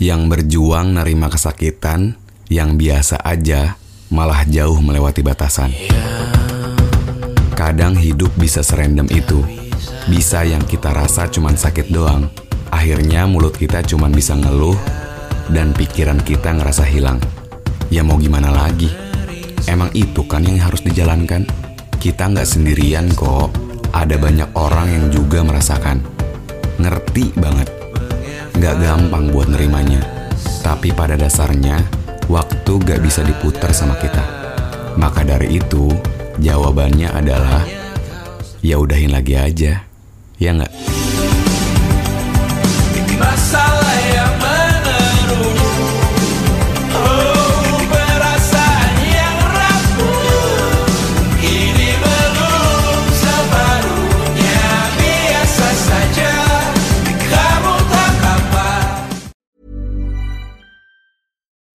Yang berjuang nerima kesakitan, yang biasa aja malah jauh melewati batasan. Kadang hidup bisa serandom itu. Bisa yang kita rasa cuman sakit doang. Akhirnya mulut kita cuman bisa ngeluh dan pikiran kita ngerasa hilang. Ya mau gimana lagi? Emang itu kan yang harus dijalankan. Kita nggak sendirian kok. Ada banyak orang yang juga merasakan. Ngerti banget Gak gampang buat nerimanya. Tapi pada dasarnya, waktu gak bisa diputar sama kita. Maka dari itu, jawabannya adalah ya udahin lagi aja. Ya nggak?